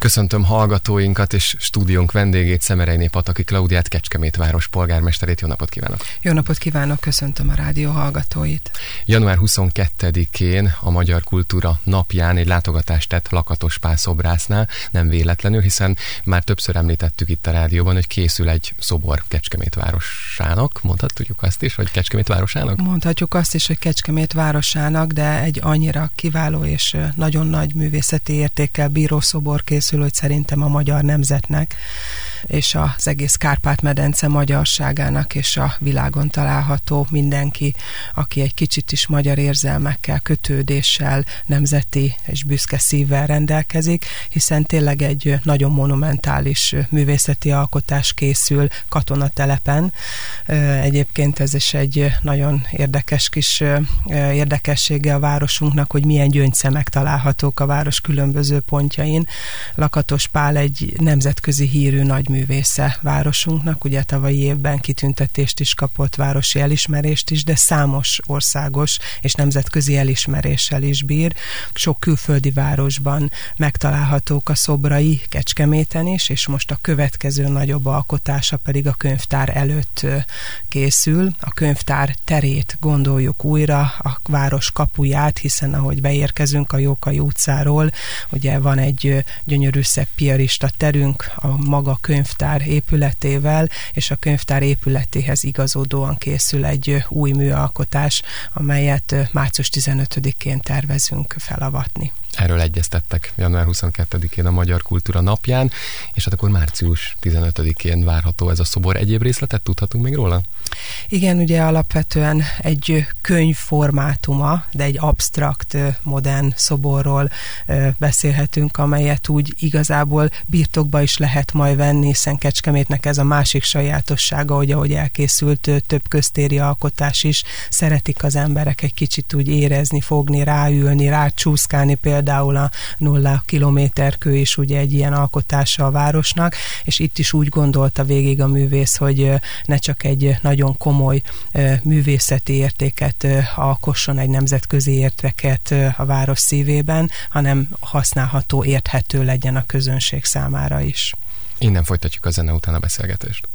Köszöntöm hallgatóinkat és stúdiónk vendégét, Szemereiné Pataki Klaudiát, Kecskemét város polgármesterét. Jó napot kívánok! Jó napot kívánok, köszöntöm a rádió hallgatóit. Január 22-én a Magyar Kultúra napján egy látogatást tett Lakatos Pál szobrásznál, nem véletlenül, hiszen már többször említettük itt a rádióban, hogy készül egy szobor Kecskemét városának. Mondhatjuk azt is, hogy Kecskemét városának? Mondhatjuk azt is, hogy Kecskemét városának, de egy annyira kiváló és nagyon nagy művészeti értékkel bíró szobor készül készül, hogy szerintem a magyar nemzetnek és az egész Kárpát-medence magyarságának és a világon található mindenki, aki egy kicsit is magyar érzelmekkel, kötődéssel, nemzeti és büszke szívvel rendelkezik, hiszen tényleg egy nagyon monumentális művészeti alkotás készül katonatelepen. Egyébként ez is egy nagyon érdekes kis érdekessége a városunknak, hogy milyen gyöngyszemek találhatók a város különböző pontjain. Lakatos Pál egy nemzetközi hírű nagy művésze városunknak, ugye tavalyi évben kitüntetést is kapott, városi elismerést is, de számos országos és nemzetközi elismeréssel is bír. Sok külföldi városban megtalálhatók a szobrai Kecskeméten is, és most a következő nagyobb alkotása pedig a könyvtár előtt készül. A könyvtár terét gondoljuk újra, a város kapuját, hiszen ahogy beérkezünk a Jókai utcáról, ugye van egy gyönyörű szebb piarista terünk, a maga könyv könyvtár épületével, és a könyvtár épületéhez igazodóan készül egy új műalkotás, amelyet március 15-én tervezünk felavatni. Erről egyeztettek január 22-én a Magyar Kultúra napján, és hát akkor március 15-én várható ez a szobor. Egyéb részletet tudhatunk még róla? Igen, ugye alapvetően egy könyv formátuma, de egy absztrakt, modern szoborról beszélhetünk, amelyet úgy igazából birtokba is lehet majd venni, hiszen Kecskemétnek ez a másik sajátossága, hogy ahogy elkészült több köztéri alkotás is, szeretik az emberek egy kicsit úgy érezni, fogni, ráülni, rácsúszkálni például a nulla kilométerkő is ugye egy ilyen alkotása a városnak, és itt is úgy gondolta végig a művész, hogy ne csak egy nagyon komoly művészeti értéket alkosson, egy nemzetközi érteket a város szívében, hanem használható, érthető legyen a közönség számára is. Innen folytatjuk a zene után a beszélgetést.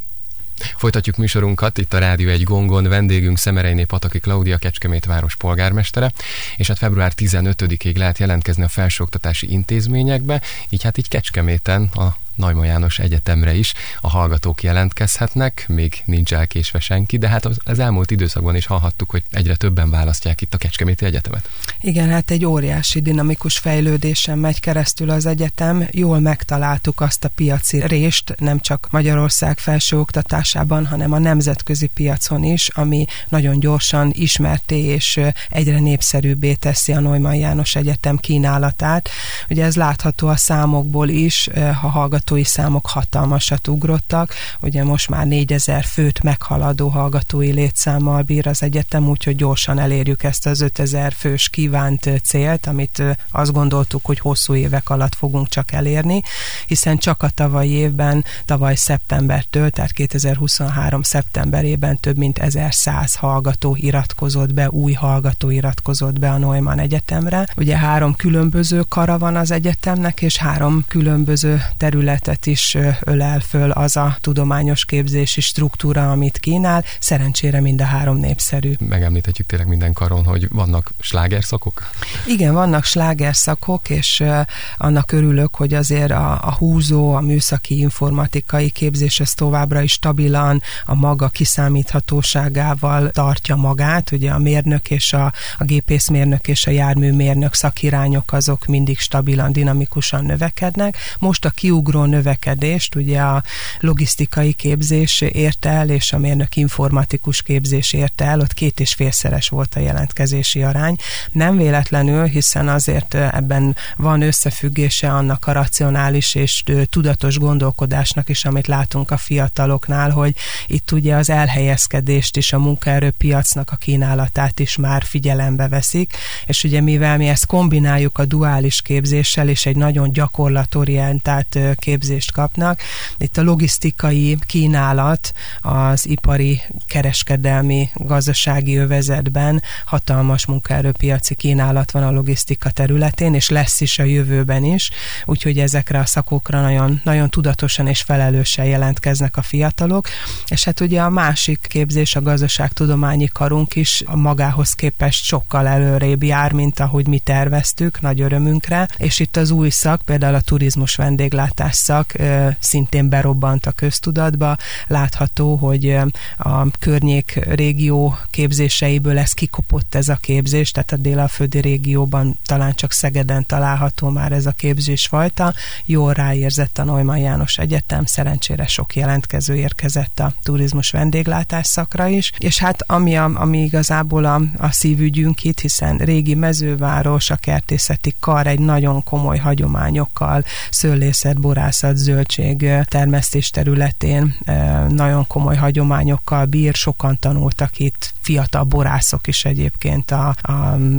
Folytatjuk műsorunkat, itt a Rádió egy gongon, vendégünk Szemereiné Pataki Klaudia, Kecskemét város polgármestere, és hát február 15-ig lehet jelentkezni a felsőoktatási intézményekbe, így hát így Kecskeméten a Najma János Egyetemre is a hallgatók jelentkezhetnek, még nincs elkésve senki, de hát az elmúlt időszakban is hallhattuk, hogy egyre többen választják itt a Kecskeméti Egyetemet. Igen, hát egy óriási dinamikus fejlődésen megy keresztül az egyetem. Jól megtaláltuk azt a piaci rést, nem csak Magyarország felsőoktatásában, hanem a nemzetközi piacon is, ami nagyon gyorsan ismerté és egyre népszerűbbé teszi a Neumann János Egyetem kínálatát. Ugye ez látható a számokból is, ha hallgat hallgatói számok hatalmasat ugrottak, ugye most már 4000 főt meghaladó hallgatói létszámmal bír az egyetem, úgyhogy gyorsan elérjük ezt az 5000 fős kívánt célt, amit azt gondoltuk, hogy hosszú évek alatt fogunk csak elérni, hiszen csak a tavalyi évben, tavaly szeptembertől, tehát 2023 szeptemberében több mint 1100 hallgató iratkozott be, új hallgató iratkozott be a Neumann Egyetemre. Ugye három különböző kara van az egyetemnek, és három különböző terület területet is ölel föl az a tudományos képzési struktúra, amit kínál. Szerencsére mind a három népszerű. Megemlíthetjük tényleg minden karon, hogy vannak slágerszakok? Igen, vannak slágerszakok, és annak örülök, hogy azért a, a húzó, a műszaki informatikai képzés ez továbbra is stabilan, a maga kiszámíthatóságával tartja magát. Ugye a mérnök és a, a gépészmérnök és a járműmérnök szakirányok azok mindig stabilan, dinamikusan növekednek. Most a kiugró növekedést, ugye a logisztikai képzés érte el, és a mérnök informatikus képzés érte el, ott két és félszeres volt a jelentkezési arány. Nem véletlenül, hiszen azért ebben van összefüggése annak a racionális és tudatos gondolkodásnak is, amit látunk a fiataloknál, hogy itt ugye az elhelyezkedést és a munkaerőpiacnak a kínálatát is már figyelembe veszik, és ugye mivel mi ezt kombináljuk a duális képzéssel és egy nagyon gyakorlatorientált képzéssel, képzést kapnak. Itt a logisztikai kínálat az ipari, kereskedelmi, gazdasági övezetben hatalmas munkaerőpiaci kínálat van a logisztika területén, és lesz is a jövőben is, úgyhogy ezekre a szakokra nagyon, nagyon tudatosan és felelősen jelentkeznek a fiatalok, és hát ugye a másik képzés, a gazdaságtudományi karunk is magához képest sokkal előrébb jár, mint ahogy mi terveztük, nagy örömünkre, és itt az új szak, például a turizmus vendéglátás szak szintén berobbant a köztudatba, látható, hogy a környék régió képzéseiből ez kikopott ez a képzés, tehát a délaföldi régióban talán csak Szegeden található már ez a képzésfajta. Jól ráérzett a Neumann János Egyetem, szerencsére sok jelentkező érkezett a turizmus vendéglátás szakra is, és hát ami, a, ami igazából a, a szívügyünk itt, hiszen régi mezőváros, a kertészeti kar egy nagyon komoly hagyományokkal, szőlészet, borászat, zöldség termesztés területén nagyon komoly hagyományokkal bír, sokan tanultak itt, fiatal borászok is egyébként a, a,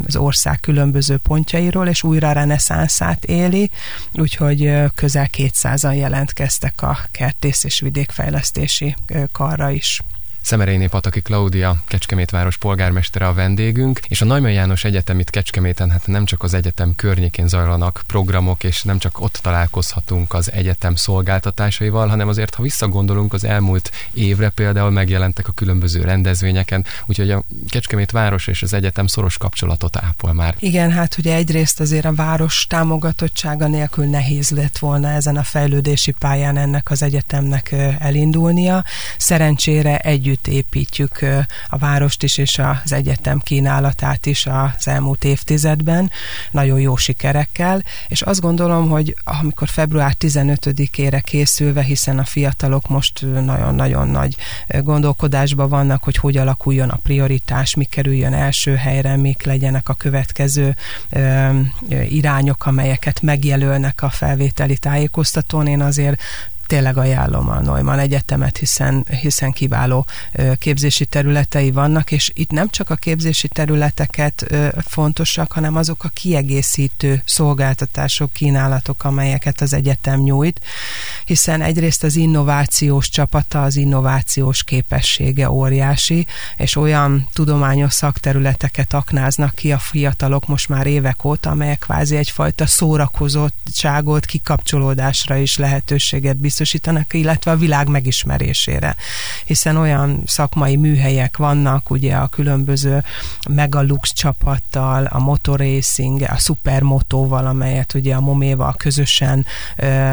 az ország különböző pontjairól, és újra reneszánszát éli, úgyhogy közel 200-an jelentkeztek a kertész és vidékfejlesztési karra is. Szemerényné Pataki Klaudia, Kecskemét város polgármestere a vendégünk, és a Neumann János Egyetem itt Kecskeméten, hát nem csak az egyetem környékén zajlanak programok, és nem csak ott találkozhatunk az egyetem szolgáltatásaival, hanem azért, ha visszagondolunk az elmúlt évre például megjelentek a különböző rendezvényeken, úgyhogy a Kecskemét város és az egyetem szoros kapcsolatot ápol már. Igen, hát ugye egyrészt azért a város támogatottsága nélkül nehéz lett volna ezen a fejlődési pályán ennek az egyetemnek elindulnia. Szerencsére együtt együtt építjük a várost is, és az egyetem kínálatát is az elmúlt évtizedben, nagyon jó sikerekkel, és azt gondolom, hogy amikor február 15-ére készülve, hiszen a fiatalok most nagyon-nagyon nagy gondolkodásban vannak, hogy hogy alakuljon a prioritás, mi kerüljön első helyre, mik legyenek a következő irányok, amelyeket megjelölnek a felvételi tájékoztatón. Én azért tényleg ajánlom a Neumann Egyetemet, hiszen, hiszen kiváló képzési területei vannak, és itt nem csak a képzési területeket fontosak, hanem azok a kiegészítő szolgáltatások, kínálatok, amelyeket az egyetem nyújt, hiszen egyrészt az innovációs csapata, az innovációs képessége óriási, és olyan tudományos szakterületeket aknáznak ki a fiatalok most már évek óta, amelyek kvázi egyfajta szórakozottságot, kikapcsolódásra is lehetőséget biztosítanak biztosítanak, illetve a világ megismerésére. Hiszen olyan szakmai műhelyek vannak, ugye a különböző Megalux csapattal, a motorracing, a supermotóval, amelyet ugye a Moméval közösen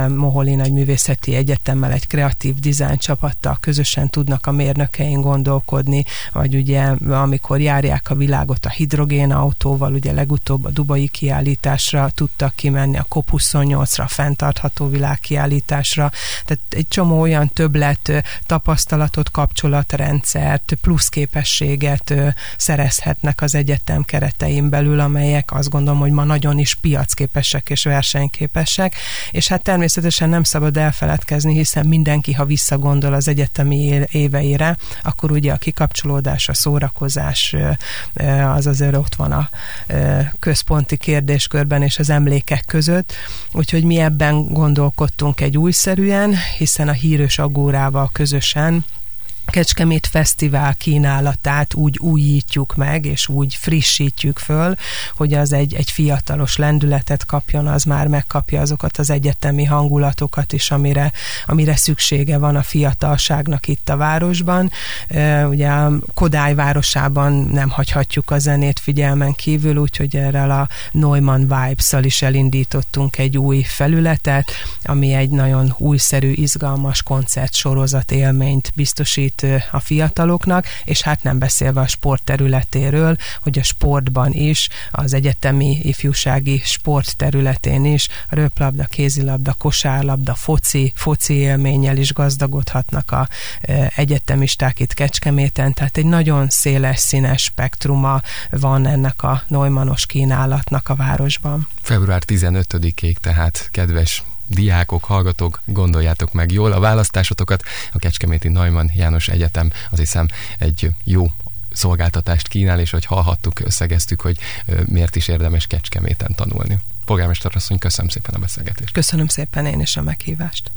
Moholi Nagy Művészeti Egyetemmel egy kreatív dizájn csapattal közösen tudnak a mérnökein gondolkodni, vagy ugye amikor járják a világot a hidrogénautóval, ugye legutóbb a Dubai kiállításra tudtak kimenni, a COP28-ra, a fenntartható világkiállításra, tehát egy csomó olyan többlet tapasztalatot, kapcsolatrendszert, plusz képességet szerezhetnek az egyetem keretein belül, amelyek azt gondolom, hogy ma nagyon is piacképesek és versenyképesek, és hát természetesen nem szabad elfeledkezni, hiszen mindenki, ha visszagondol az egyetemi éveire, akkor ugye a kikapcsolódás, a szórakozás az azért ott van a központi kérdéskörben és az emlékek között, úgyhogy mi ebben gondolkodtunk egy újszerűen, hiszen a híres agórával közösen Kecskemét Fesztivál kínálatát úgy újítjuk meg, és úgy frissítjük föl, hogy az egy, egy fiatalos lendületet kapjon, az már megkapja azokat az egyetemi hangulatokat is, amire, amire szüksége van a fiatalságnak itt a városban. Ugye a Kodály városában nem hagyhatjuk a zenét figyelmen kívül, úgyhogy erre a Neumann Vibes-szal is elindítottunk egy új felületet, ami egy nagyon újszerű, izgalmas koncertsorozat élményt biztosít a fiataloknak, és hát nem beszélve a sport területéről, hogy a sportban is, az egyetemi ifjúsági sport területén is, a röplabda, kézilabda, kosárlabda, foci, foci élménnyel is gazdagodhatnak a egyetemisták itt Kecskeméten, tehát egy nagyon széles színes spektruma van ennek a Neumannos kínálatnak a városban. Február 15-ig tehát kedves diákok, hallgatók, gondoljátok meg jól a választásotokat. A Kecskeméti Neumann János Egyetem, az hiszem egy jó szolgáltatást kínál, és hogy hallhattuk, összegeztük, hogy miért is érdemes Kecskeméten tanulni. Polgármester asszony, köszönöm szépen a beszélgetést. Köszönöm szépen én is a meghívást.